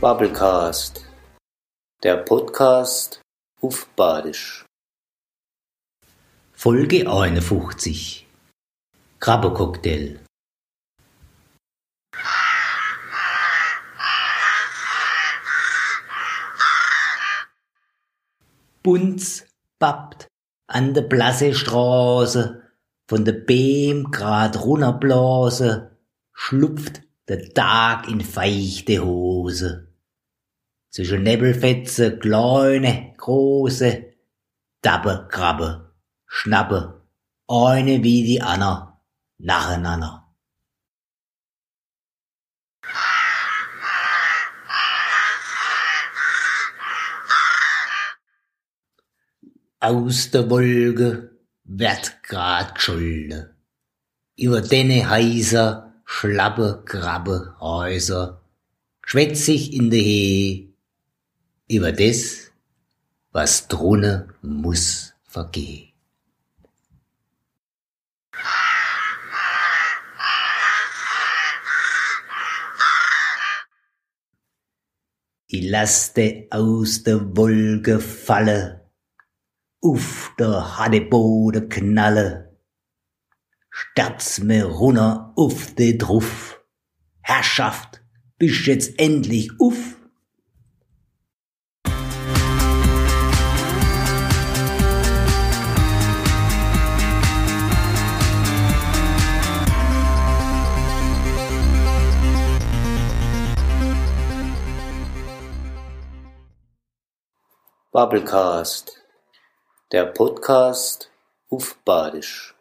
Bubblecast, der Podcast auf Badisch. Folge 51 Krabbecocktail Bunz pappt an der blasse Straße, von der Beam grad runterblase, schlupft der Tag in feuchte Hose. Zwischen Nebelfetze, kleine, große, Dabbe, Krabbe, Schnappe, eine wie die Anna, nacheinander. Aus der Wolke wird grad gescholle. Über denne heiser, schlappe, grabbe Häuser schwätz ich in de Hee über des, was drunne muss vergehen. Ich lass de aus der Wolke falle, uff der harte Boden knalle, sterz mir runter uff de Druff. Herrschaft, bist jetzt endlich uff? Bubblecast, der Podcast auf Badisch.